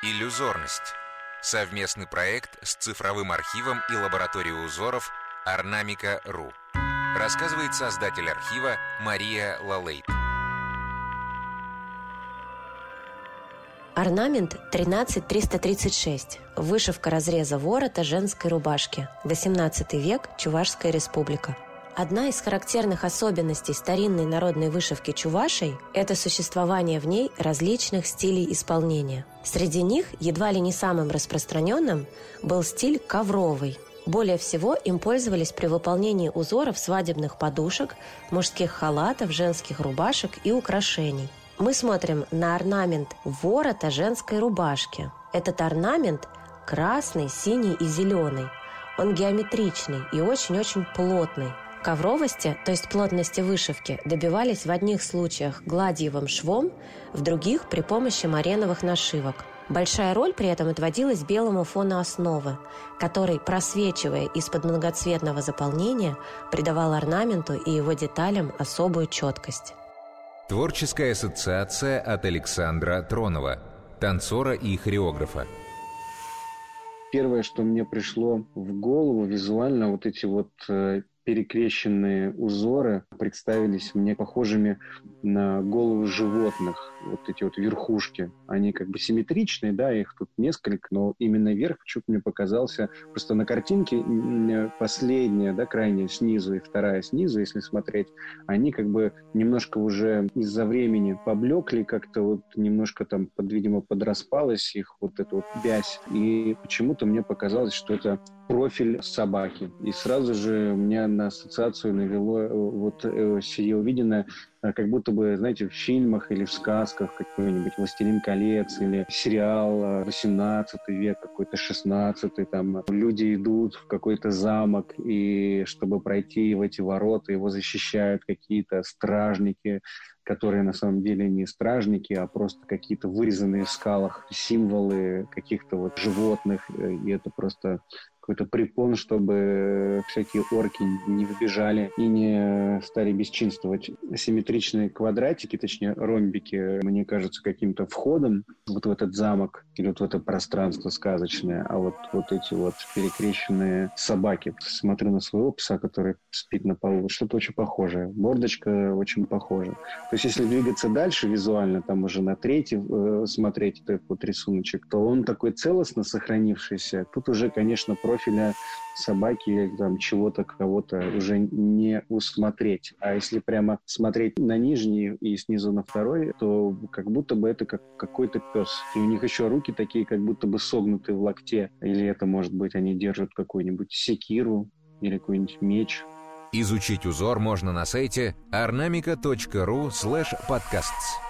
Иллюзорность. Совместный проект с цифровым архивом и лабораторией узоров Орнамика.ру. Рассказывает создатель архива Мария Лалейт. Орнамент 13336. Вышивка разреза ворота женской рубашки. 18 век. Чувашская республика. Одна из характерных особенностей старинной народной вышивки чувашей – это существование в ней различных стилей исполнения. Среди них едва ли не самым распространенным был стиль ковровый. Более всего им пользовались при выполнении узоров свадебных подушек, мужских халатов, женских рубашек и украшений. Мы смотрим на орнамент ворота женской рубашки. Этот орнамент красный, синий и зеленый. Он геометричный и очень-очень плотный – Ковровости, то есть плотности вышивки, добивались в одних случаях гладьевым швом, в других – при помощи мареновых нашивок. Большая роль при этом отводилась белому фону основы, который, просвечивая из-под многоцветного заполнения, придавал орнаменту и его деталям особую четкость. Творческая ассоциация от Александра Тронова, танцора и хореографа. Первое, что мне пришло в голову визуально, вот эти вот э, перекрещенные узоры представились мне похожими на головы животных. Вот эти вот верхушки, они как бы симметричные, да, их тут несколько, но именно верх почему-то мне показался, просто на картинке последняя, да, крайняя снизу и вторая снизу, если смотреть, они как бы немножко уже из-за времени поблекли, как-то вот немножко там, под, видимо, подраспалась их вот эта вот вязь. И почему-то мне показалось, что это профиль собаки. И сразу же у меня на ассоциацию навело э, вот э, сие увиденное, э, как будто бы, знаете, в фильмах или в сказках какой-нибудь «Властелин колец» или сериал 18 век, какой-то 16 там люди идут в какой-то замок, и чтобы пройти в эти ворота, его защищают какие-то стражники, которые на самом деле не стражники, а просто какие-то вырезанные в скалах символы каких-то вот животных, и это просто какой-то препон, чтобы всякие орки не выбежали и не стали бесчинствовать. Симметричные квадратики, точнее ромбики, мне кажется, каким-то входом вот в этот замок или вот в это пространство сказочное, а вот, вот эти вот перекрещенные собаки. Смотрю на своего пса, который спит на полу, что-то очень похожее. Мордочка очень похожа. То есть если двигаться дальше визуально, там уже на третий э, смотреть этот вот рисуночек, то он такой целостно сохранившийся. Тут уже, конечно, профиль профиля собаки, там, чего-то, кого-то уже не усмотреть. А если прямо смотреть на нижний и снизу на второй, то как будто бы это как какой-то пес. И у них еще руки такие, как будто бы согнуты в локте. Или это, может быть, они держат какую-нибудь секиру или какой-нибудь меч. Изучить узор можно на сайте ornamica.ru slash podcasts.